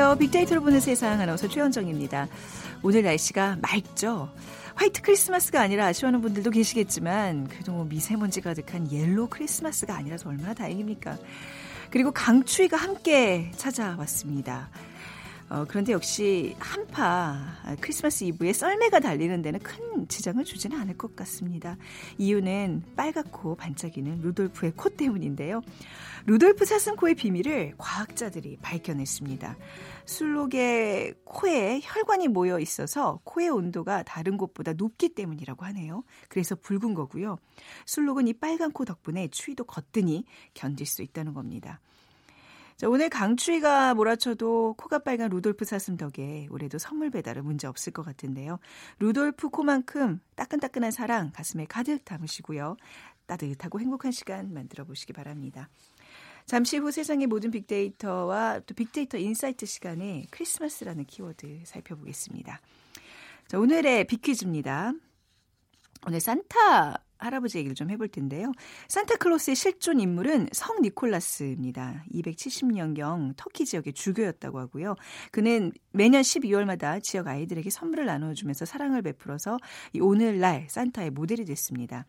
안녕하세요. 빅데이터로 보는 세상 아나운서 최현정입니다. 오늘 날씨가 맑죠? 화이트 크리스마스가 아니라 아쉬워하는 분들도 계시겠지만 그래도 뭐 미세먼지 가득한 옐로 크리스마스가 아니라서 얼마나 다행입니까? 그리고 강추위가 함께 찾아왔습니다. 어, 그런데 역시 한파 아, 크리스마스 이브에 썰매가 달리는 데는 큰 지장을 주지는 않을 것 같습니다. 이유는 빨갛고 반짝이는 루돌프의 코 때문인데요. 루돌프 사슴코의 비밀을 과학자들이 밝혀냈습니다. 순록의 코에 혈관이 모여 있어서 코의 온도가 다른 곳보다 높기 때문이라고 하네요. 그래서 붉은 거고요. 순록은 이 빨간 코 덕분에 추위도 거뜬히 견딜 수 있다는 겁니다. 자, 오늘 강추위가 몰아쳐도 코가 빨간 루돌프 사슴 덕에 올해도 선물 배달은 문제 없을 것 같은데요. 루돌프 코만큼 따끈따끈한 사랑 가슴에 가득 담으시고요. 따뜻하고 행복한 시간 만들어 보시기 바랍니다. 잠시 후 세상의 모든 빅데이터와 또 빅데이터 insight 시간에 크리스마스라는 키워드 살펴보겠습니다. 자, 오늘의 빅퀴즈입니다. 오늘 산타 할아버지 얘기를 좀 해볼 텐데요. 산타클로스의 실존 인물은 성 니콜라스입니다. 270년경 터키 지역의 주교였다고 하고요. 그는 매년 12월마다 지역 아이들에게 선물을 나눠주면서 사랑을 베풀어서 오늘날 산타의 모델이 됐습니다.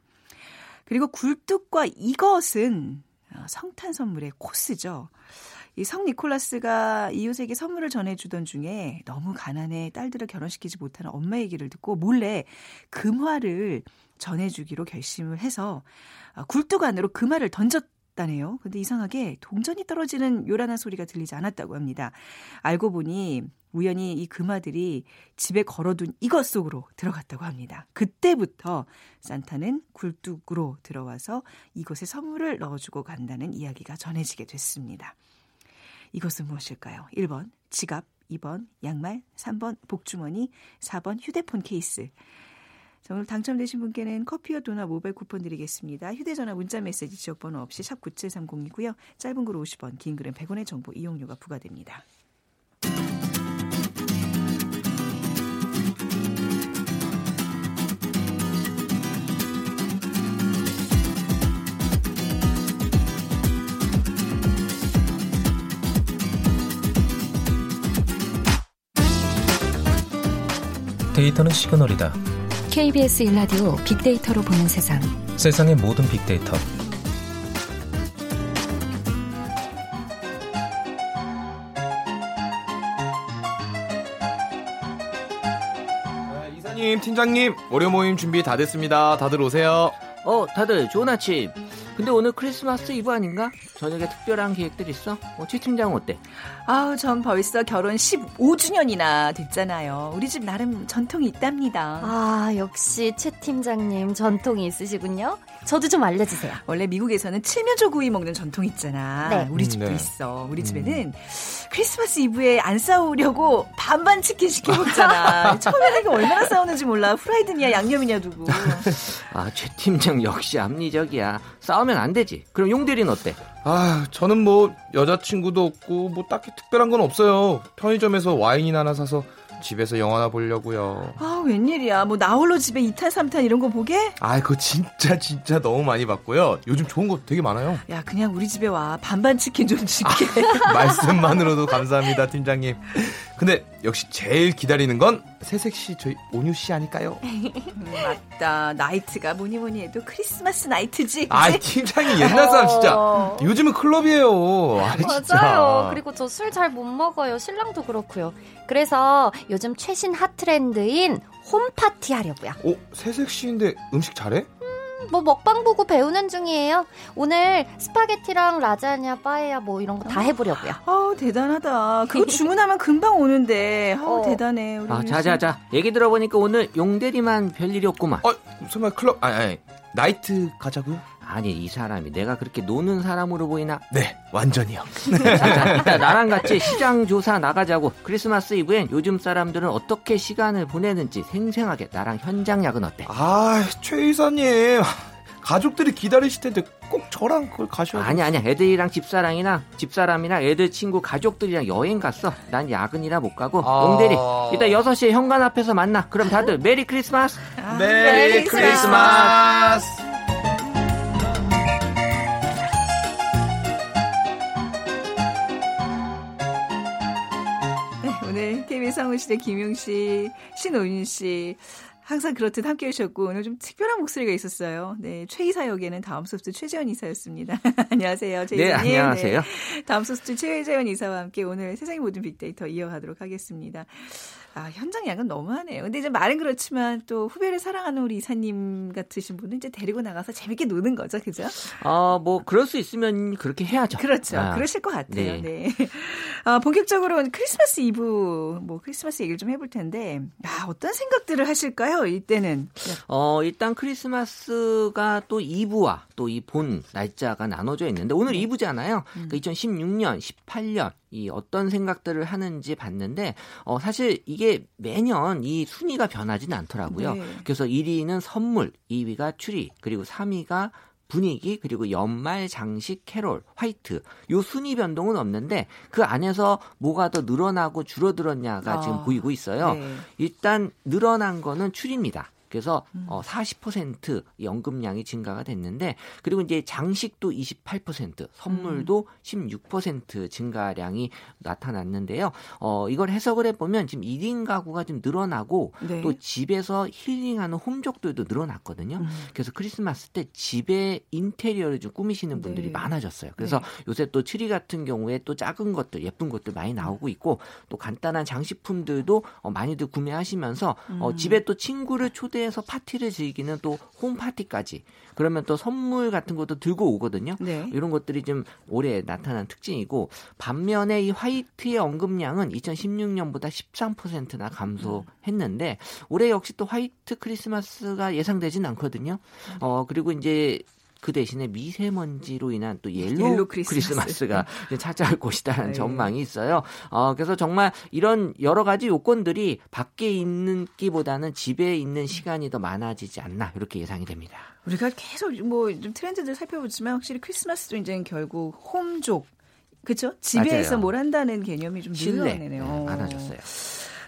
그리고 굴뚝과 이것은 어, 성탄 선물의 코스죠. 이 성 니콜라스가 이웃에게 선물을 전해주던 중에 너무 가난해 딸들을 결혼시키지 못하는 엄마 얘기를 듣고 몰래 금화를 전해주기로 결심을 해서 아, 굴뚝 안으로 금화를 던졌다네요. 근데 이상하게 동전이 떨어지는 요란한 소리가 들리지 않았다고 합니다. 알고 보니 우연히 이 금화들이 집에 걸어둔 이것 속으로 들어갔다고 합니다. 그때부터 산타는 굴뚝으로 들어와서 이곳에 선물을 넣어주고 간다는 이야기가 전해지게 됐습니다. 이것은 무엇일까요? 1번 지갑, 2번 양말, 3번 복주머니, 4번 휴대폰 케이스. 자, 오늘 당첨되신 분께는 커피와 도넛 모바일 쿠폰 드리겠습니다. 휴대전화 문자메시지 지역번호 없이 샵 9730이고요. 짧은 글 50원, 긴 글은 100원의 정보 이용료가 부과됩니다. 데이터는 시그널이다. KBS 일라디오 빅데이터로 보는 세상. 세상의 모든 빅데이터. 네, 이사님, 팀장님, 월요 모임 준비 다 됐습니다. 다들 오세요. 어, 다들 좋은 아침. 근데 오늘 크리스마스 이브 아닌가? 저녁에 특별한 계획들 있어? 어, 최 팀장 어때? 아우, 전 벌써 결혼 15주년이나 됐잖아요. 우리 집 나름 전통이 있답니다. 아, 역시 최 팀장님 전통이 있으시군요. 저도 좀 알려주세요. 원래 미국에서는 칠면조 구이 먹는 전통 있잖아. 네. 우리 집도 음, 네. 있어. 우리 집에는 크리스마스 이브에 안 싸우려고 반반 치킨 시켜 먹잖아. 처음에는 이게 얼마나 싸우는지 몰라. 프라이드냐 양념이냐 두고. 아, 최 팀장 역시 합리적이야. 싸우면 안 되지. 그럼 용대리는 어때? 아, 저는 뭐 여자친구도 없고 뭐 딱히 특별한 건 없어요. 편의점에서 와인이나 하나 사서 집에서 영화나 보려고요. 아, 웬일이야. 뭐 나홀로 집에 2탄, 3탄 이런 거 보게? 아, 그거 진짜 진짜 너무 많이 봤고요. 요즘 좋은 거 되게 많아요. 야, 그냥 우리 집에 와. 반반 치킨 좀 줄게. 말씀만으로도 감사합니다, 팀장님. 근데 역시 제일 기다리는 건 새색 씨 저희 온유 씨 아닐까요? 음, 맞다. 나이트가 뭐니 뭐니 해도 크리스마스 나이트지. 아? 팀장이 옛날 사람 진짜. 어. 요즘은 클럽이에요. 아, 진짜. 맞아요. 그리고 저 술 잘 못 먹어요. 신랑도 그렇고요. 그래서 요즘 최신 핫 트렌드인 홈파티 하려고요. 어, 새색시인데 음식 잘해? 뭐 먹방 보고 배우는 중이에요. 오늘 스파게티랑 라자냐, 빠에야 뭐 이런 거 다 해보려고요. 아우, 대단하다. 그거 주문하면 금방 오는데. 아우, 어. 대단해. 우리 아, 윤 씨. 자자 자. 얘기 들어보니까 오늘 용대리만 별일이 없구만. 어, 설마 클럽 아니 아니 나이트 가자고요? 아니, 이 사람이 내가 그렇게 노는 사람으로 보이나? 네, 완전히요. 이따 나랑 같이 시장 조사 나가자고. 크리스마스 이브엔 요즘 사람들은 어떻게 시간을 보내는지 생생하게 나랑 현장 야근 어때? 아, 최 이사님. 가족들이 기다리실 텐데 꼭 저랑 그걸 가셔야 아니 아니야 애들이랑 집사랑이나 집사람이랑 애들 친구 가족들이랑 여행 갔어 난 야근이라 못 가고 아. 용대리 이따 6시에 현관 앞에서 만나 그럼 다들 Merry Christmas 아, Merry Christmas. KBS 성우실의 김용 씨, 신오윤 씨. 항상 그렇듯 함께 해주셨고 오늘 좀 특별한 목소리가 있었어요. 네, 최이사 역에는 다음 소프트 최재원 이사였습니다. 안녕하세요, 최 네, 이사님. 안녕하세요. 네, 다음 소프트 최재원 이사와 함께 오늘 세상의 모든 빅데이터 이어가도록 하겠습니다. 아, 현장 야근 너무하네요. 근데 이제 말은 그렇지만 또 후배를 사랑하는 우리 이사님 같으신 분은 이제 데리고 나가서 재밌게 노는 거죠, 그죠? 어, 뭐 그럴 수 있으면 그렇게 해야죠. 그렇죠. 아, 그러실 것 같아요. 네. 네. 아, 본격적으로 크리스마스 이브, 뭐 크리스마스 얘기를 좀 해볼 텐데, 아, 어떤 생각들을 하실까요? 이때는. 어, 일단 크리스마스가 또 2부와 또 이 본 날짜가 나눠져 있는데 오늘 2부잖아요. 음. 그러니까 2016년, 18년 이 어떤 생각들을 하는지 봤는데 어 사실 이게 매년 이 순위가 변하지는 않더라고요. 네. 그래서 1위는 선물, 2위가 추리, 그리고 3위가 분위기 그리고 연말 장식 캐롤 화이트 요 순위 변동은 없는데 그 안에서 뭐가 더 늘어나고 줄어들었냐가 아, 지금 보이고 있어요. 네. 일단 늘어난 거는 추리입니다. 그래서 음. 어, 40% 연금량이 증가가 됐는데 그리고 이제 장식도 28% 선물도 음. 16% 증가량이 나타났는데요. 어, 이걸 해석을 해보면 지금 1인 가구가 좀 늘어나고 네. 또 집에서 힐링하는 홈족들도 늘어났거든요. 음. 그래서 크리스마스 때 집에 인테리어를 좀 꾸미시는 분들이 네. 많아졌어요. 그래서 네. 요새 또 트리 같은 경우에 또 작은 것들, 예쁜 것들 많이 나오고 있고 또 간단한 장식품들도 어, 많이들 구매하시면서 어, 음. 집에 또 친구를 초대 해서 파티를 즐기는 또 홈파티까지 그러면 또 선물 같은 것도 들고 오거든요. 네. 이런 것들이 좀 올해 나타난 특징이고 반면에 이 화이트의 언급량은 2016년보다 13%나 감소했는데 올해 역시 또 화이트 크리스마스가 예상되진 않거든요. 어 그리고 이제 그 대신에 미세먼지로 인한 또 옐로, 옐로 크리스마스. 이제 찾아올 것이다라는 네. 전망이 있어요. 어, 그래서 정말 이런 여러 가지 요건들이 밖에 있는 기보다는 집에 있는 시간이 더 많아지지 않나 이렇게 예상이 됩니다. 우리가 계속 뭐 좀 트렌드들 살펴보지만 확실히 크리스마스도 이제 결국 홈족 그렇죠? 집에서 맞아요. 뭘 한다는 개념이 좀 실내 늘어나네요. 네, 많아졌어요.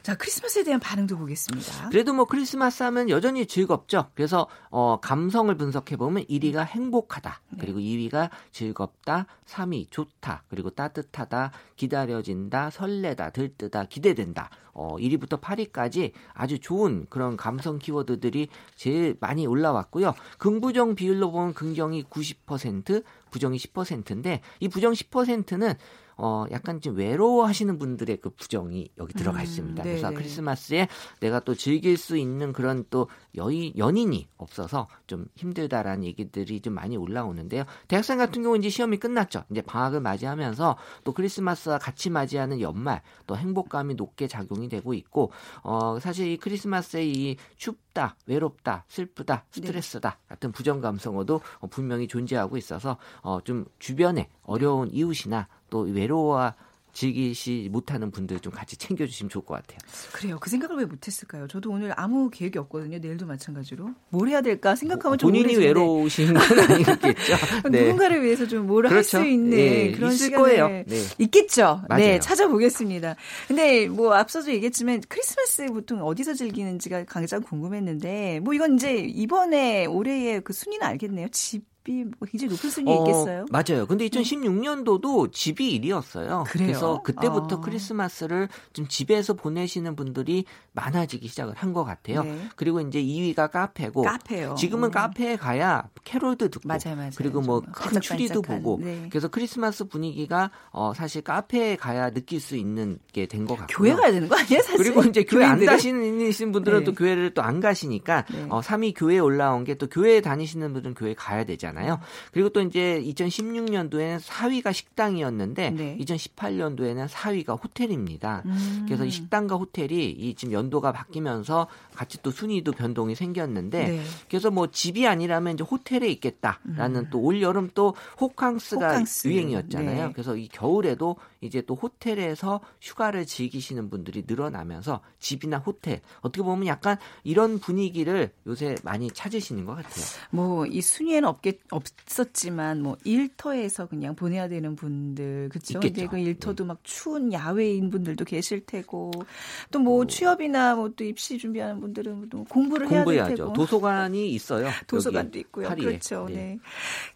자, 크리스마스에 대한 반응도 보겠습니다. 그래도 뭐 크리스마스 하면 여전히 즐겁죠. 그래서 어 감성을 분석해 보면 1위가 행복하다. 그리고 2위가 즐겁다, 3위 좋다, 그리고 따뜻하다, 기다려진다, 설레다, 들뜨다, 기대된다. 어 1위부터 8위까지 아주 좋은 그런 감성 키워드들이 제일 많이 올라왔고요. 긍부정 비율로 보면 긍정이 90%, 부정이 10%인데 이 부정 10%는 어 약간 좀 외로워하시는 분들의 그 부정이 여기 들어가 음, 있습니다. 네, 그래서 네. 크리스마스에 내가 또 즐길 수 있는 그런 또 여인 연인이 없어서 좀 힘들다라는 얘기들이 좀 많이 올라오는데요. 대학생 같은 경우 이제 시험이 끝났죠. 이제 방학을 맞이하면서 또 크리스마스와 같이 맞이하는 연말 또 행복감이 높게 작용이 되고 있고 어 사실 이 크리스마스의 이 춥다, 외롭다, 슬프다, 네. 스트레스다 같은 부정 감성어도 어, 분명히 존재하고 있어서 어 좀 주변에 어려운 이웃이나 또 외로워 즐기시 못하는 분들 좀 같이 챙겨주시면 좋을 것 같아요. 그래요. 그 생각을 왜 못했을까요? 저도 오늘 아무 계획이 없거든요. 내일도 마찬가지로. 뭘 해야 될까 생각하면 좀뭐 본인이 우울해지는데 외로우신 건 아니겠죠. 누군가를 위해서 좀 뭘 할수 그렇죠. 있는 예, 그런 있을 거예요. 네. 있겠죠. 네, 맞아요. 찾아보겠습니다. 근데 뭐 앞서도 얘기했지만 크리스마스 보통 어디서 즐기는지가 가장 궁금했는데 뭐 이건 이제 이번에 올해의 그 순위는 알겠네요. 집 이뭐 굉장히 높은 순위에 있겠어요. 맞아요. 근데 2016년도도 집이 1위였어요. 그래요? 래서 그때부터 아. 크리스마스를 좀 집에서 보내시는 분들이 많아지기 시작을 한 것 같아요. 네. 그리고 이제 2위가 카페고 카페요. 지금은 음. 카페에 가야 캐롤도 듣고 맞아요, 맞아요. 그리고 뭐좀큰 추리도 보고 네. 그래서 크리스마스 분위기가 어 사실 카페에 가야 느낄 수 있는 게 된 것 같고요. 교회 가야 되는 거 아니에요, 사실? 그리고 이제 교회 안? 가시는 분들은 네. 또 교회를 또 안 가시니까 네. 어 3위 교회 올라온 게 또 교회 다니시는 분들은 교회 가야 되잖아요. 그리고 또 이제 2016년도에는 4위가 식당이었는데 네. 2018년도에는 4위가 호텔입니다. 음. 그래서 이 식당과 호텔이 이 지금 연도가 바뀌면서 같이 또 순위도 변동이 생겼는데 네. 그래서 뭐 집이 아니라면 이제 호텔에 있겠다라는 또올 여름 또 호캉스가 음. 호캉스. 유행이었잖아요. 네. 그래서 이 겨울에도 이제 또 호텔에서 휴가를 즐기시는 분들이 늘어나면서 집이나 호텔 어떻게 보면 약간 이런 분위기를 요새 많이 찾으시는 것 같아요. 뭐 이 순위에는 없겠 없었지만 뭐 일터에서 그냥 보내야 되는 분들 그렇죠. 근데 그 일터도 막 추운 야외인 분들도 계실 테고 또 어. 뭐 취업이나 뭐 또 입시 준비하는 분들은 또 공부를 해야 될 공부해야죠. 테고 도서관이 있어요. 도서관도 있고요. 파리에. 그렇죠. 네.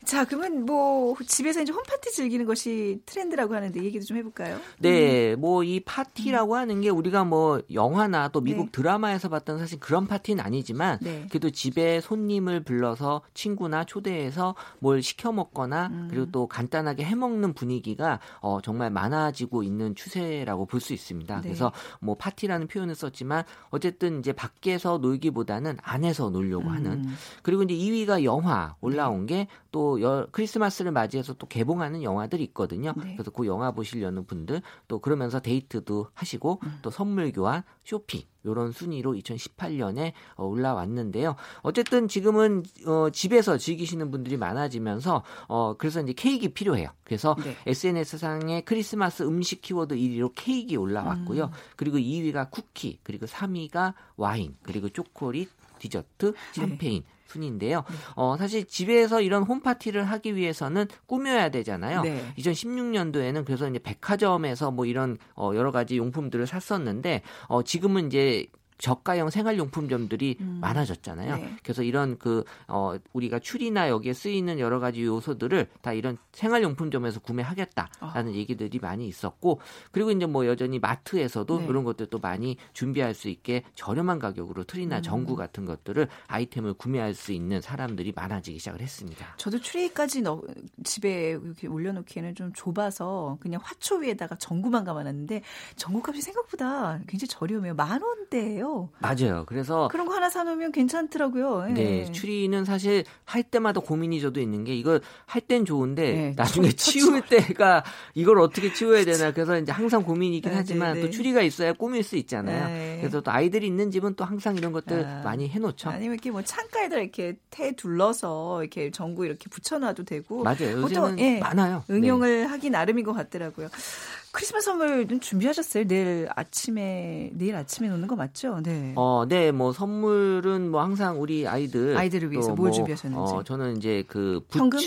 자, 그러면 뭐 집에서 이제 홈파티 즐기는 것이 트렌드라고 하는데 얘기도 좀 해볼까요? 네, 뭐이 파티라고 하는 게 우리가 뭐 영화나 또 미국 네. 드라마에서 봤던 사실 그런 파티는 아니지만 네. 그래도 집에 손님을 불러서 친구나 초대해서 뭘 시켜 먹거나 음. 그리고 또 간단하게 해 먹는 분위기가 어 정말 많아지고 있는 추세라고 볼 수 있습니다. 네. 그래서 뭐 파티라는 표현을 썼지만 어쨌든 이제 밖에서 놀기보다는 안에서 놀려고 하는 음. 그리고 이제 2위가 영화 올라온 게 또 크리스마스를 맞이해서 또 개봉하는 영화들이 있거든요. 네. 그래서 그 영화 보시려는 분들 또 그러면서 데이트도 하시고 음. 또 선물 교환, 쇼핑 요런 순위로 2018년에 어, 올라왔는데요. 어쨌든 지금은 어, 집에서 즐기시는 분들이 많아지면서 어, 그래서 이제 케이크 필요해요. 그래서 네. SNS상에 크리스마스 음식 키워드 1위로 케이크 올라왔고요. 음. 그리고 2위가 쿠키, 그리고 3위가 와인, 그리고 초콜릿, 디저트, 네. 샴페인 순인데요. 어, 사실 집에서 이런 홈파티를 하기 위해서는 꾸며야 되잖아요. 네. 2016년도에는 그래서 이제 백화점에서 뭐 이런 어, 여러 가지 용품들을 샀었는데 어, 지금은 이제 저가형 생활용품점들이 음. 많아졌잖아요. 네. 그래서 이런 그 어, 우리가 추리나 여기에 쓰이는 여러 가지 요소들을 다 이런 생활용품점에서 구매하겠다라는 얘기들이 많이 있었고 그리고 이제 뭐 여전히 마트에서도 네. 이런 것들도 많이 준비할 수 있게 저렴한 가격으로 틀이나 음. 전구 같은 것들을 아이템을 구매할 수 있는 사람들이 많아지기 시작을 했습니다. 저도 트레이까지 넣, 집에 이렇게 올려놓기에는 좀 좁아서 그냥 화초 위에다가 전구만 감아놨는데 전구값이 생각보다 굉장히 저렴해요. 만 원대예요. 맞아요. 그래서 그런 거 하나 사놓으면 괜찮더라고요. 예. 네, 추리는 사실 할 때마다 고민이 저도 있는 게 이걸 할땐 좋은데 네, 나중에 쳐- 치울 때가 이걸 어떻게 치워야 되나 그래서 이제 항상 고민이긴 네, 하지만 네, 또 네. 추리가 있어야 꾸밀 수 있잖아요. 네. 그래서 또 아이들이 있는 집은 또 항상 이런 것들 아. 많이 해놓죠. 아니면 이렇게 뭐 창가에다 이렇게 테 둘러서 이렇게 전구 이렇게 붙여놔도 되고 맞아요. 그것도, 요새는 예, 많아요. 네. 응용을 하기 나름인 것 같더라고요. 크리스마스 선물은 준비하셨어요? 내일 아침에 내일 아침에 놓는 거 맞죠? 네. 어, 네, 뭐 선물은 뭐 항상 우리 아이들 아이들을 위해서 또뭘 뭐, 준비하셨는지. 어, 저는 이제 그 현금?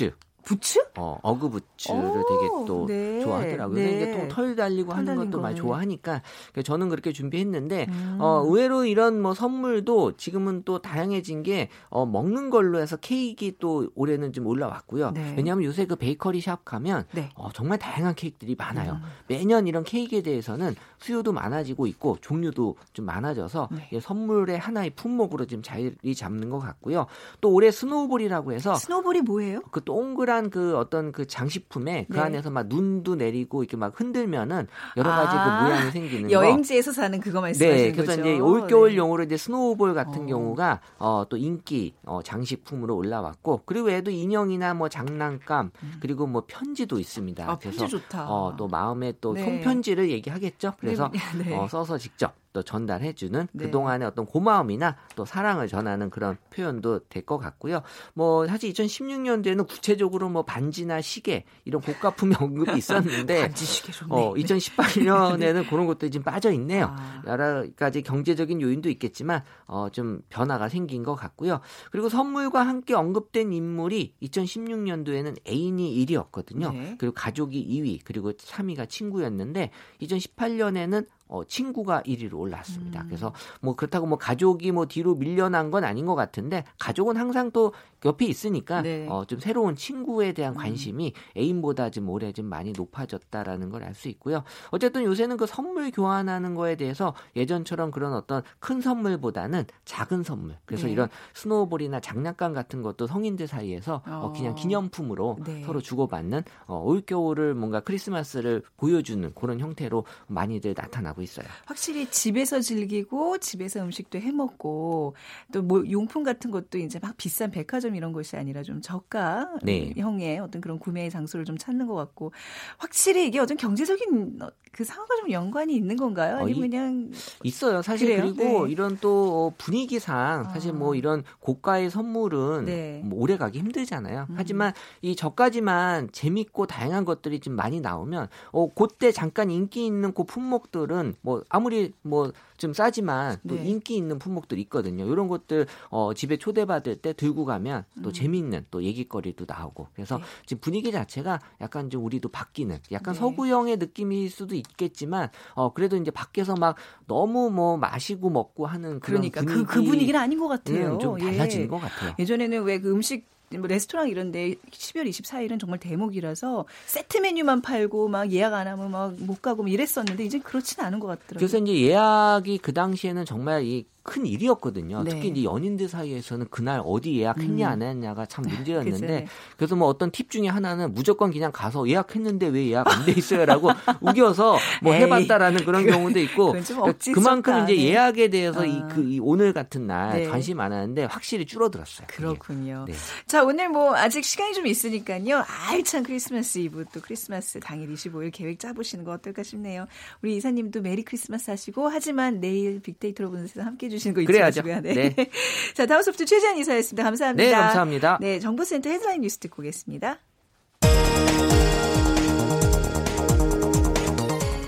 부츠? 어, 어그 부츠를 오, 되게 또 네, 좋아하더라고요. 네. 이제 또털 달리고 털 하는 것도 거, 많이 네. 좋아하니까 저는 그렇게 준비했는데 음. 어, 의외로 이런 뭐 선물도 지금은 또 다양해진 게 어, 먹는 걸로 해서 케이크 또 올해는 좀 올라왔고요. 네. 왜냐하면 요새 그 베이커리 샵 가면 네. 어, 정말 다양한 케이크들이 많아요. 음. 매년 이런 케이크에 대해서는 수요도 많아지고 있고 종류도 좀 많아져서 네. 예, 선물의 하나의 품목으로 지금 자리 잡는 것 같고요. 또 올해 snowball이라고 해서 snowball이 뭐예요? 그 동그란 그 어떤 그 장식품에 그 네. 안에서 막 눈도 내리고 이렇게 막 흔들면은 여러 가지 아, 그 모양이 생기는 거. 여행지에서 사는 그거 말씀하시는 네, 그래서 거죠? 이제 올겨울용으로 네. 이제 snowball 같은 어. 경우가 어, 또 인기 어, 장식품으로 올라왔고 그리고 외에도 인형이나 뭐 장난감 그리고 뭐 편지도 있습니다. 음. 아, 편지 좋다. 어, 또 마음에 또 네. 손편지를 얘기하겠죠. 그래서 네, 네. 어, 써서 직접 또 전달해주는 네. 그동안의 어떤 고마움이나 또 사랑을 전하는 그런 표현도 될 것 같고요. 뭐 사실 2016년도에는 구체적으로 뭐 반지나 시계 이런 고가품의 언급이 있었는데 반지 시계 좋네. 어, 2018년에는 그런 것들이 좀 빠져 있네요. 아. 여러 가지 경제적인 요인도 있겠지만 어, 좀 변화가 생긴 것 같고요. 그리고 선물과 함께 언급된 인물이 2016년도에는 애인이 1위였거든요. 네. 그리고 가족이 2위, 그리고 3위가 친구였는데 2018년에는 어, 친구가 1위로 올랐습니다. 음. 그래서 뭐 그렇다고 뭐 가족이 뭐 뒤로 밀려난 건 아닌 것 같은데 가족은 항상 또 옆에 있으니까 네. 어, 좀 새로운 친구에 대한 관심이 애인보다 좀 올해 좀 많이 높아졌다라는 걸 알 수 있고요. 어쨌든 요새는 그 선물 교환하는 거에 대해서 예전처럼 그런 어떤 큰 선물보다는 작은 선물. 그래서 네. 이런 snowball이나 장난감 같은 것도 성인들 사이에서 어, 어. 그냥 기념품으로 네. 서로 주고받는 어, 올겨울을 뭔가 크리스마스를 보여주는 그런 형태로 많이들 나타나고 있어요. 확실히 집에서 즐기고 집에서 음식도 해 먹고 또 뭐 용품 같은 것도 이제 막 비싼 백화점 이런 곳이 아니라 좀 저가 네. 형의 어떤 그런 구매의 장소를 좀 찾는 것 같고 확실히 이게 어떤 경제적인 어, 그 상황과 좀 연관이 있는 건가요? 어, 이- 아니면 그냥 있어요. 사실 그래요? 그리고 네. 이런 또 분위기상 사실 아. 뭐 이런 고가의 선물은 네. 뭐 오래 가기 힘들잖아요. 음. 하지만 이 저까지만 재밌고 다양한 것들이 좀 많이 나오면 어 그때 잠깐 인기 있는 그 품목들은 뭐 아무리 뭐 좀 싸지만 또 네. 인기 있는 품목들이 있거든요. 이런 것들 어 집에 초대받을 때 들고 가면 또 음. 재미있는 또 얘기거리도 나오고 그래서 네. 지금 분위기 자체가 약간 좀 우리도 바뀌는 약간 네. 서구형의 느낌일 수도 있겠지만 어 그래도 이제 밖에서 막 너무 뭐 마시고 먹고 하는 그런 그러니까 분위기, 그, 그 분위기는 아닌 것 같아요. 음, 좀 예. 달라지는 것 같아요. 예전에는 왜 그 음식 뭐 레스토랑 이런데 12월 24일은 정말 대목이라서 세트 메뉴만 팔고 막 예약 안 하면 막 못 가고 뭐 이랬었는데 이제 그렇지는 않은 것 같더라고요. 그래서 이제 예약이 그 당시에는 정말 이큰 일이었거든요. 네. 특히 이제 연인들 사이에서는 그날 어디 예약했냐 음. 안 했냐가 참 문제였는데 그죠. 그래서 뭐 어떤 팁 중에 하나는 무조건 그냥 가서 예약했는데 왜 예약 안 돼 있어요라고 우겨서 뭐 에이, 해봤다라는 그런 그- 경우도 있고 그러니까 그만큼 있었다. 이제 네. 예약에 대해서 아. 이, 그, 이 오늘 같은 날 네. 관심이 많았는데 확실히 줄어들었어요. 그렇군요. 네. 자, 오늘 뭐 아직 시간이 좀 있으니까요. 알찬 크리스마스 이브 또 크리스마스 당일 25일 계획 짜보시는 거 어떨까 싶네요. 우리 이사님도 Merry Christmas 하시고 하지만 내일 빅데이터로 보는 세상 함께 해 주시는 거 잊지 그래야죠. 마시고요. 네. 자, 다음 소프트 최재한 이사였습니다. 감사합니다. 네, 감사합니다. 네, 정보센터 헤드라인 뉴스 듣고 오겠습니다.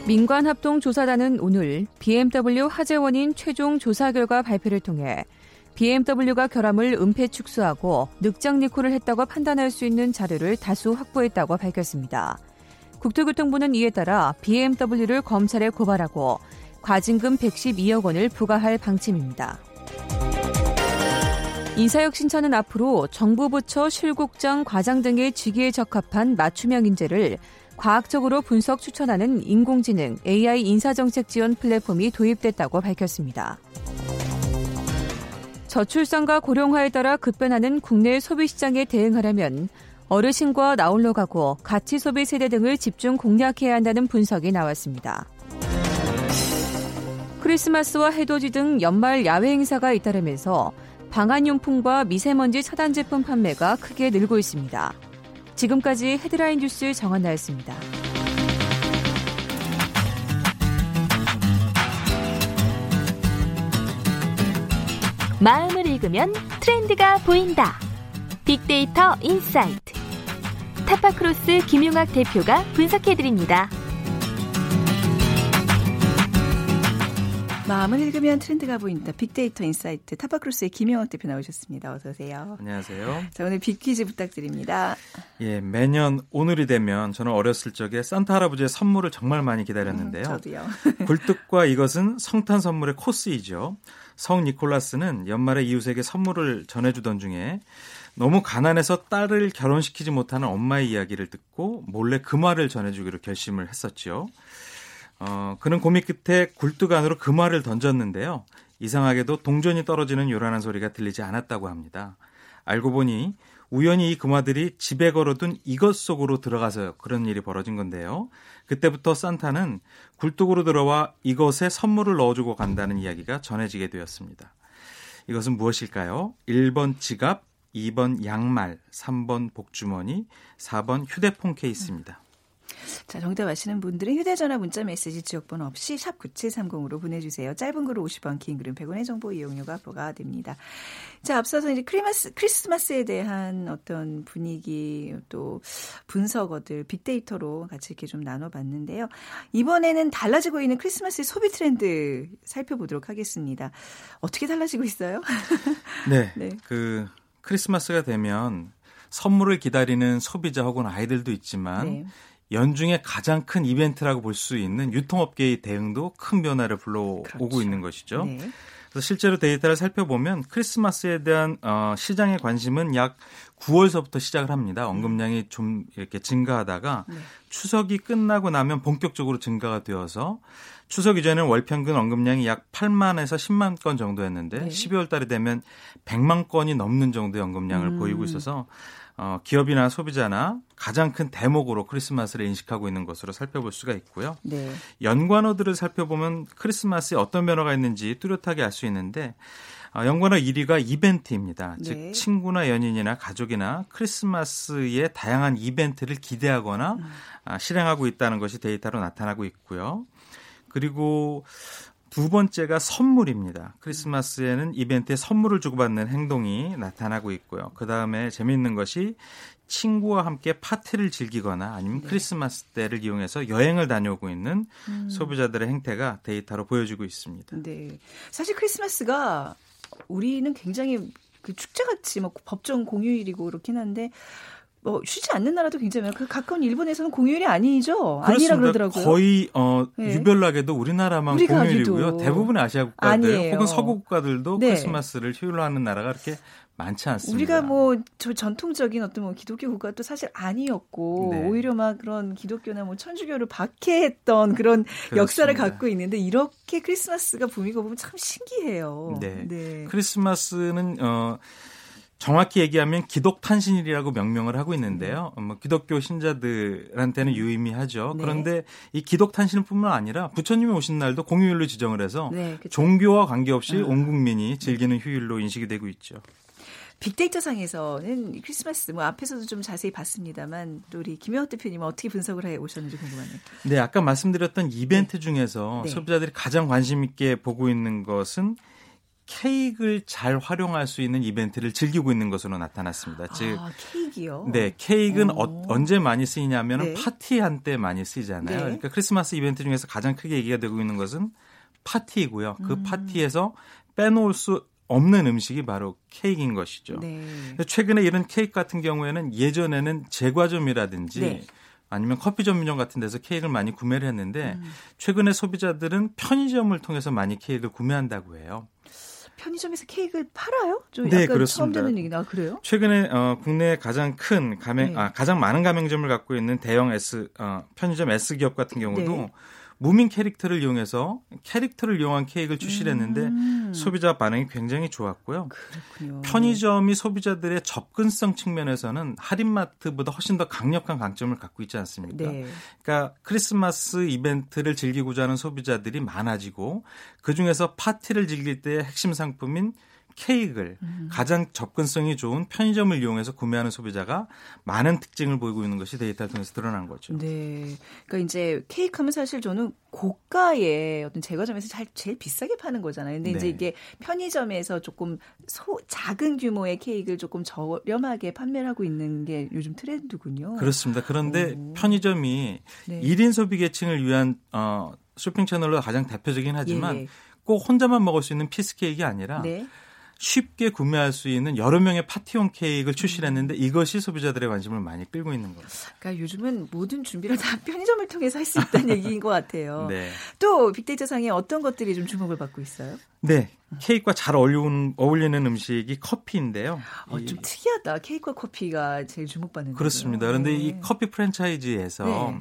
민관합동조사단은 오늘 BMW 화재 원인 최종 조사 결과 발표를 통해 BMW가 결함을 은폐 축소하고 늑장 리콜을 했다고 판단할 수 있는 자료를 다수 확보했다고 밝혔습니다. 국토교통부는 이에 따라 BMW를 검찰에 고발하고 과징금 112억 원을 부과할 방침입니다. 인사혁신처는 앞으로 정부 부처 실국장 과장 등의 직위에 적합한 맞춤형 인재를 과학적으로 분석 추천하는 인공지능 AI 인사정책 지원 플랫폼이 도입됐다고 밝혔습니다. 저출산과 고령화에 따라 급변하는 국내 소비 시장에 대응하려면 어르신과 나홀로 가고 가치 소비 세대 등을 집중 공략해야 한다는 분석이 나왔습니다. 크리스마스와 해돋이 등 연말 야외 행사가 잇따르면서 방한용품과 미세먼지 차단 제품 판매가 크게 늘고 있습니다. 지금까지 헤드라인 뉴스 정한나였습니다. 마음을 읽으면 트렌드가 보인다. 빅데이터 insight. 타파크로스 김용학 대표가 분석해드립니다. 마음을 읽으면 트렌드가 보인다. 빅데이터 insight 타파크로스의 김영학 대표 나오셨습니다. 어서 오세요. 안녕하세요. 자, 오늘 빅퀴즈 부탁드립니다. 예, 매년 오늘이 되면 저는 어렸을 적에 산타 할아버지의 선물을 정말 많이 기다렸는데요. 음, 저도요. 굴뚝과 이것은 성탄 선물의 코스이죠. 성 니콜라스는 연말에 이웃에게 선물을 전해주던 중에 너무 가난해서 딸을 결혼시키지 못하는 엄마의 이야기를 듣고 몰래 그 말을 전해주기로 결심을 했었지요. 어, 그는 고민 끝에 굴뚝 안으로 그 던졌는데요. 이상하게도 동전이 떨어지는 요란한 소리가 들리지 않았다고 합니다. 알고 보니 우연히 이 금화들이 집에 걸어둔 이것 속으로 들어가서 그런 일이 벌어진 건데요. 그때부터 산타는 굴뚝으로 들어와 이것에 선물을 넣어주고 간다는 이야기가 전해지게 되었습니다. 이것은 무엇일까요? 1번 지갑, 2번 양말, 3번 복주머니, 4번 휴대폰 케이스입니다. 자, 정답 아시는 분들은 휴대전화 문자 메시지 지역번호 없이 샵 9730으로 보내주세요. 짧은 글은 50원, 긴 글은 100원의 정보 이용료가 부과됩니다. 자, 앞서서 이제 크리마스, 크리스마스에 대한 어떤 분위기 또 분석어들 빅데이터로 같이 이렇게 좀 나눠봤는데요. 이번에는 달라지고 있는 크리스마스 소비 트렌드 살펴보도록 하겠습니다. 어떻게 달라지고 있어요? 네. 네. 그 크리스마스가 되면 선물을 기다리는 소비자 혹은 아이들도 있지만 네. 연중에 가장 큰 이벤트라고 볼 수 있는 유통업계의 대응도 큰 변화를 불러오고 그렇죠. 있는 것이죠. 네. 그래서 실제로 데이터를 살펴보면 크리스마스에 대한 어, 시장의 관심은 약 9월서부터 시작을 합니다. 언급량이 좀 이렇게 증가하다가 네. 추석이 끝나고 나면 본격적으로 증가가 되어서 추석 이전에는 월 평균 언급량이 약 8만에서 10만 건 정도였는데 네. 12월 달이 되면 100만 건이 넘는 정도의 언급량을 음. 보이고 있어서 어, 기업이나 소비자나 가장 큰 대목으로 크리스마스를 인식하고 있는 것으로 살펴볼 수가 있고요. 네. 연관어들을 살펴보면 크리스마스에 어떤 변화가 있는지 뚜렷하게 알 수 있는데 어, 연관어 1위가 이벤트입니다. 네. 즉 친구나 연인이나 가족이나 크리스마스의 다양한 이벤트를 기대하거나 아, 실행하고 있다는 것이 데이터로 나타나고 있고요. 그리고 두 번째가 선물입니다. 크리스마스에는 이벤트에 선물을 주고받는 행동이 나타나고 있고요. 그 다음에 재미있는 것이 친구와 함께 파티를 즐기거나 아니면 네. 크리스마스 때를 이용해서 여행을 다녀오고 있는 음. 소비자들의 행태가 데이터로 보여지고 있습니다. 네. 사실 크리스마스가 우리는 굉장히 그 축제같이 뭐 법정 공휴일이고 그렇긴 한데 뭐 쉬지 않는 나라도 굉장히 많아요. 그 가까운 일본에서는 공휴일이 아니죠. 아니라 그러더라고요. 거의 어, 네. 유별나게도 우리나라만 공휴일이고요. 하기도. 대부분의 아시아 국가들 아니에요. 혹은 서구 국가들도 네. 크리스마스를 휴일로 하는 나라가 그렇게 많지 않습니다. 우리가 뭐 저 전통적인 어떤 뭐 기독교 국가도 사실 아니었고 네. 오히려 막 그런 기독교나 뭐 천주교를 박해했던 그런 역사를 그렇습니다. 갖고 있는데 이렇게 크리스마스가 붐이고 보면 참 신기해요. 네. 크리스마스는 어 정확히 얘기하면 기독 탄신일이라고 명명을 하고 있는데요. 뭐 기독교 신자들한테는 유의미하죠. 네. 그런데 이 기독 탄신일뿐만 아니라 부처님이 오신 날도 공휴일로 지정을 해서 네. 종교와 관계없이 아. 온 국민이 즐기는 휴일로 인식이 되고 있죠. 빅데이터 상에서는 크리스마스 뭐 앞에서도 좀 자세히 봤습니다만 또 우리 김영호 대표님은 어떻게 분석을 해 오셨는지 궁금하네요. 네, 아까 말씀드렸던 이벤트 중에서 네. 소비자들이 가장 관심 있게 보고 있는 것은 케이크를 잘 활용할 수 있는 이벤트를 즐기고 있는 것으로 나타났습니다. 즉, 아, 케이크요? 네, 케이크는 오. 어, 언제 많이 쓰이냐면 네. 파티 한 때 많이 쓰이잖아요. 네. 그러니까 크리스마스 이벤트 중에서 가장 크게 얘기가 되고 있는 것은 파티이고요. 그 음. 파티에서 빼놓을 수 없는 음식이 바로 케이크인 것이죠. 네. 최근에 이런 케이크 같은 경우에는 예전에는 제과점이라든지 네. 아니면 커피 전문점 같은 데서 케이크를 많이 구매를 했는데 음. 최근에 소비자들은 편의점을 통해서 많이 케이크를 구매한다고 해요. 편의점에서 케이크를 팔아요? 좀 네, 약간 처음 그렇습니다. 듣는 얘기나 아, 그래요? 최근에 어, 국내 가장 큰 가맹 네. 아, 가장 많은 가맹점을 갖고 있는 대형 S 어, 편의점 S 기업 같은 경우도 네. 무민 캐릭터를 이용해서 캐릭터를 이용한 케이크를 출시를 했는데 음. 소비자 반응이 굉장히 좋았고요. 그렇군요. 편의점이 소비자들의 접근성 측면에서는 할인마트보다 훨씬 더 강력한 강점을 갖고 있지 않습니까? 네. 그러니까 크리스마스 이벤트를 즐기고자 하는 소비자들이 많아지고 그 중에서 파티를 즐길 때의 핵심 상품인 케이크를 음. 가장 접근성이 좋은 편의점을 이용해서 구매하는 소비자가 많은 특징을 보이고 있는 것이 데이터를 통해서 드러난 거죠. 네. 그러니까 이제 케이크 하면 사실 저는 고가의 어떤 제과점에서 잘 제일 비싸게 파는 거잖아요. 근데 이제 네. 이게 편의점에서 조금 소, 작은 규모의 케이크를 조금 저렴하게 판매를 하고 있는 게 요즘 트렌드군요. 그렇습니다. 그런데 오. 편의점이 네. 일 1인 소비 계층을 위한 어, 쇼핑 채널로 가장 대표적이긴 하지만 예, 예. 꼭 혼자만 먹을 수 있는 piece 케이크가 아니라 네. 쉽게 구매할 수 있는 여러 명의 파티용 케이크를 출시를 했는데 이것이 소비자들의 관심을 많이 끌고 있는 거죠. 그러니까 요즘은 모든 준비를 다 편의점을 통해서 할 수 있다는 얘기인 것 같아요. 네. 또 빅데이터 상에 어떤 것들이 좀 주목을 받고 있어요? 네. 케이크와 잘 어울리는, 어울리는 음식이 커피인데요. 어, 이- 좀 특이하다. 케이크와 커피가 제일 주목받는 그렇습니다. 거예요. 그런데 네. 이 커피 프랜차이즈에서 네.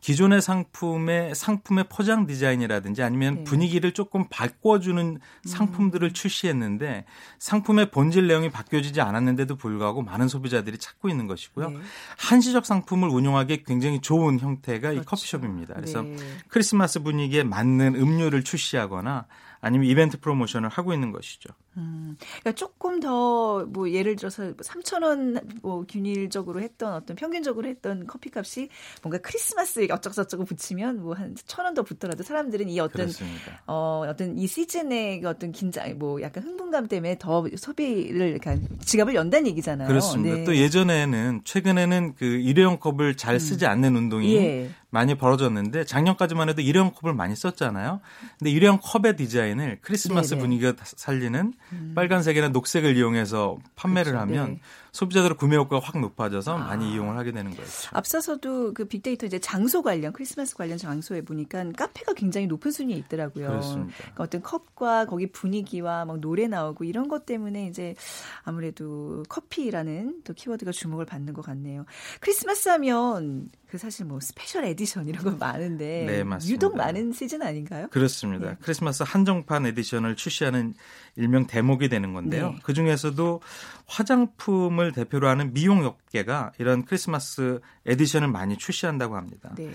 기존의 상품의 상품의 포장 디자인이라든지 아니면 네. 분위기를 조금 바꿔주는 상품들을 출시했는데 상품의 본질 내용이 바뀌어지지 않았는데도 불구하고 많은 소비자들이 찾고 있는 것이고요. 네. 한시적 상품을 운용하기 굉장히 좋은 형태가 이 그렇죠. 커피숍입니다. 그래서 네. 크리스마스 분위기에 맞는 음료를 출시하거나 아니면 이벤트 프로모션을 하고 있는 것이죠. 음, 그러니까 조금 더 뭐 예를 들어서 3천 원뭐 균일적으로 했던 어떤 평균적으로 했던 커피 값이 뭔가 크리스마스 어쩌고저쩌고 붙이면 뭐 한 천 원 더 붙더라도 사람들은 이 어떤 그렇습니다. 어 어떤 이 시즌의 그 어떤 긴장 뭐 약간 흥분감 때문에 더 소비를 그러니까 지갑을 연다는 얘기잖아요. 그렇습니다. 네. 또 예전에는 최근에는 그 일회용 컵을 잘 쓰지 않는 운동이 예. 많이 벌어졌는데 작년까지만 해도 일회용 컵을 많이 썼잖아요. 근데 일회용 컵의 디자인을 크리스마스 네네. 분위기가 살리는 빨간색이나 녹색을 이용해서 판매를 그렇죠. 하면 네. 소비자들의 구매 효과가 확 높아져서 아. 많이 이용을 하게 되는 거였죠. 앞서서도 그 빅데이터 이제 장소 관련 크리스마스 관련 장소에 보니까 카페가 굉장히 높은 순위에 있더라고요. 그렇습니다. 그러니까 어떤 컵과 거기 분위기와 막 노래 나오고 이런 것 때문에 이제 아무래도 커피라는 또 키워드가 주목을 받는 것 같네요. 크리스마스 하면 그 사실 뭐 special edition 이런 거 많은데 네, 맞습니다. 유독 많은 시즌 아닌가요? 그렇습니다. 네. 크리스마스 한정판 edition을 출시하는 일명 대목이 되는 건데요. 네. 그 중에서도 화장품 을 대표로 하는 미용 업계가 이런 크리스마스 edition을 많이 출시한다고 합니다. 네.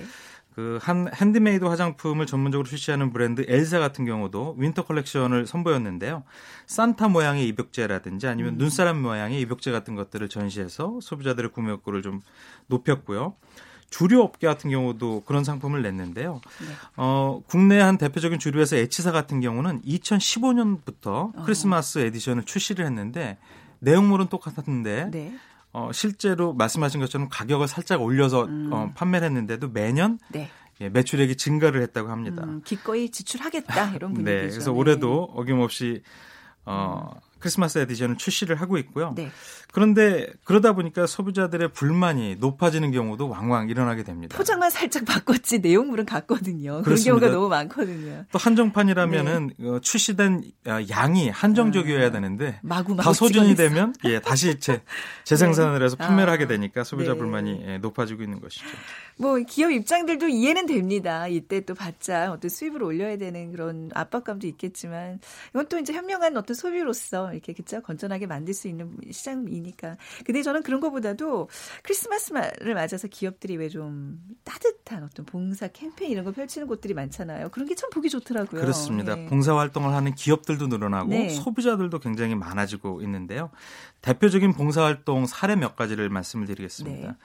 그한 핸드메이드 화장품을 전문적으로 출시하는 브랜드 L사 같은 경우도 winter collection을 선보였는데요. 산타 모양의 입욕제라든지 아니면 음. 눈사람 모양의 입욕제 같은 것들을 전시해서 소비자들의 구매 욕구를 좀 높였고요. 주류 업계 같은 경우도 그런 상품을 냈는데요. 네. 어, 국내 한 대표적인 주류회사 H사 같은 경우는 2015년부터 어. 크리스마스 edition을 출시를 했는데 내용물은 똑같았는데 네. 어, 실제로 말씀하신 것처럼 가격을 살짝 올려서 음. 어, 판매를 했는데도 매년 네. 예, 매출액이 증가를 했다고 합니다. 음, 기꺼이 지출하겠다 이런 분위기죠. 네, 그래서 올해도 어김없이 어, 크리스마스 edition을 출시를 하고 있고요. 네. 그런데 그러다 보니까 소비자들의 불만이 높아지는 경우도 왕왕 일어나게 됩니다. 포장만 살짝 바꿨지 내용물은 같거든요. 그런 그렇습니다. 경우가 너무 많거든요. 또 한정판이라면은 네. 어, 출시된 어, 양이 한정적이어야 되는데 마구 다 마구 소진이 찍어냈어. 되면 예 다시 재, 재생산을 해서 판매를 아, 하게 되니까 소비자 네. 불만이 예, 높아지고 있는 것이죠. 뭐 기업 입장들도 이해는 됩니다. 이때 또 받자 어떤 수입을 올려야 되는 그런 압박감도 있겠지만 이건 또 이제 현명한 어떤 소비로서 이렇게 그죠 건전하게 만들 수 있는 시장이니까. 근데 저는 그런 것보다도 크리스마스를 맞아서 기업들이 왜 좀 따뜻한 어떤 봉사 캠페인 이런 거 펼치는 곳들이 많잖아요. 그런 게 참 보기 좋더라고요. 그렇습니다. 네. 봉사 활동을 하는 기업들도 늘어나고 네. 소비자들도 굉장히 많아지고 있는데요. 대표적인 봉사 활동 사례 몇 가지를 말씀을 드리겠습니다. 네.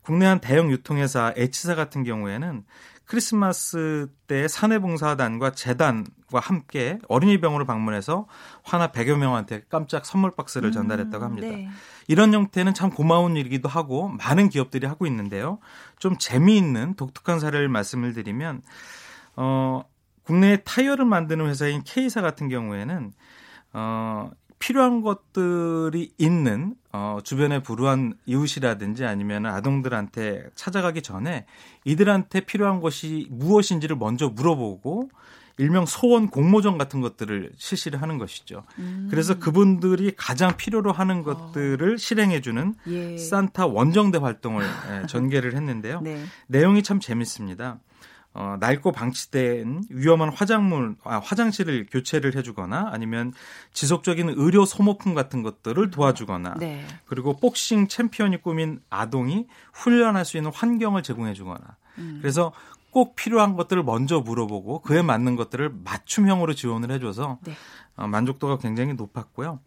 국내 한 대형 유통회사 H사 같은 경우에는 크리스마스 때 사내봉사단과 재단과 함께 어린이병원을 방문해서 화나 100여 명한테 깜짝 선물 박스를 전달했다고 합니다. 네. 이런 형태는 참 고마운 일이기도 하고 많은 기업들이 하고 있는데요. 좀 재미있는 독특한 사례를 말씀을 드리면 어 국내 타이어를 만드는 회사인 K사 같은 경우에는 어 필요한 것들이 있는 어 주변에 불우한 이웃이라든지 아니면 아동들한테 찾아가기 전에 이들한테 필요한 것이 무엇인지를 먼저 물어보고 일명 소원 공모전 같은 것들을 실시를 하는 것이죠. 그래서 그분들이 가장 필요로 하는 것들을 실행해주는 예. 산타 원정대 활동을 예, 전개를 했는데요. 네. 내용이 참 재밌습니다. 어, 낡고 방치된 위험한 화장물, 아, 화장실을 교체를 해주거나 아니면 지속적인 의료 소모품 같은 것들을 도와주거나 네. 그리고 복싱 챔피언이 꾸민 아동이 훈련할 수 있는 환경을 제공해주거나 음. 그래서 꼭 필요한 것들을 먼저 물어보고 그에 맞는 것들을 맞춤형으로 지원을 해줘서 네. 어, 만족도가 굉장히 높았고요.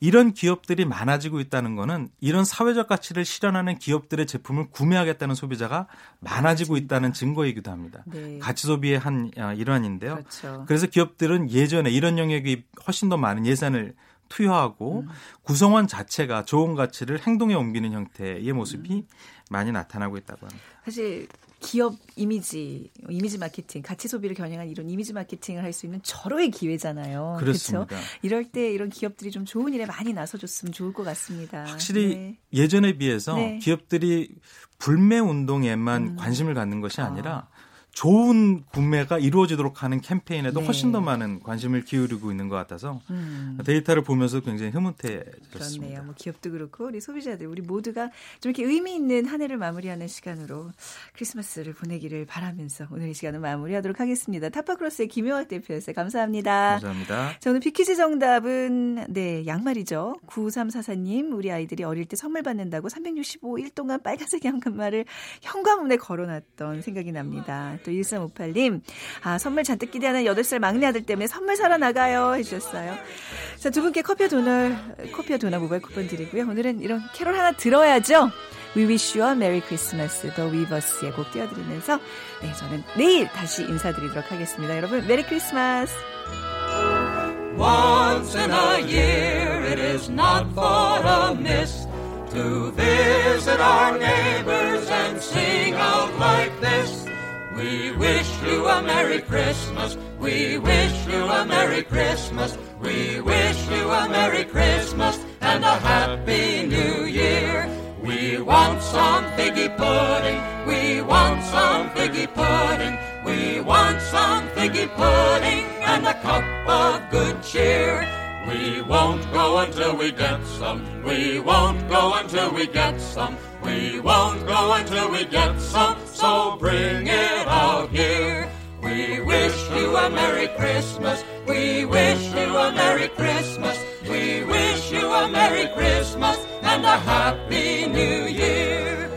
이런 기업들이 많아지고 있다는 거는 이런 사회적 가치를 실현하는 기업들의 제품을 구매하겠다는 소비자가 많아지고 있다는 증거이기도 합니다. 네. 가치 소비의 한 어, 일환인데요. 그렇죠. 그래서 기업들은 예전에 이런 영역이 훨씬 더 많은 예산을 투여하고 음. 구성원 자체가 좋은 가치를 행동에 옮기는 형태의 모습이 음. 많이 나타나고 있다고 합니다. 사실 기업 이미지, 이미지 마케팅, 가치 소비를 겨냥한 이런 이미지 마케팅을 할 수 있는 절호의 기회잖아요. 그렇습니다. 그렇죠? 이럴 때 이런 기업들이 좀 좋은 일에 많이 나서줬으면 좋을 것 같습니다. 확실히 네. 예전에 비해서 네. 기업들이 불매 운동에만 음. 관심을 갖는 것이 아니라 좋은 구매가 이루어지도록 하는 캠페인에도 네. 훨씬 더 많은 관심을 기울이고 있는 것 같아서 음. 데이터를 보면서 굉장히 그렇네요. 흐뭇해졌습니다. 뭐 기업도 그렇고 우리 소비자들 우리 모두가 좀 이렇게 의미 있는 한 해를 마무리하는 시간으로 크리스마스를 보내기를 바라면서 오늘 이 시간은 마무리하도록 하겠습니다. 타파크로스의 김효학 대표였어요. 감사합니다. 감사합니다. 자, 오늘 비키즈 정답은, 네, 양말이죠. 9344님, 우리 아이들이 어릴 때 선물 받는다고 365일 동안 빨간색 양말을 현관문에 걸어놨던 생각이 납니다. 또 1358님, 아, 선물 잔뜩 기대하는 8살 막내 아들 때문에 선물 사러 나가요. 해주셨어요. 자, 두 분께 커피와 도넛, 커피와 도넛 모바일 쿠폰 드리고요. 오늘은 이런 캐롤 하나 들어야죠. We wish you a Merry Christmas, The Weavers의 곡 띄워드리면서, 네, 저는 내일 다시 인사드리도록 하겠습니다. 여러분, 메리 크리스마스! Once in a year it is not far amiss to visit our neighbors and sing out like this. We wish you a Merry Christmas. We wish you a Merry Christmas. We wish you a Merry Christmas and a Happy New Year. We want some figgy pudding. We want some figgy pudding. We want some figgy pudding and a cup of good cheer. We won't go until we get some. We won't go until we get some. We won't go until we get some. So bring it out here. We wish you a Merry Christmas. We wish you a Merry Christmas. We wish you a Merry Christmas and a Happy New Year.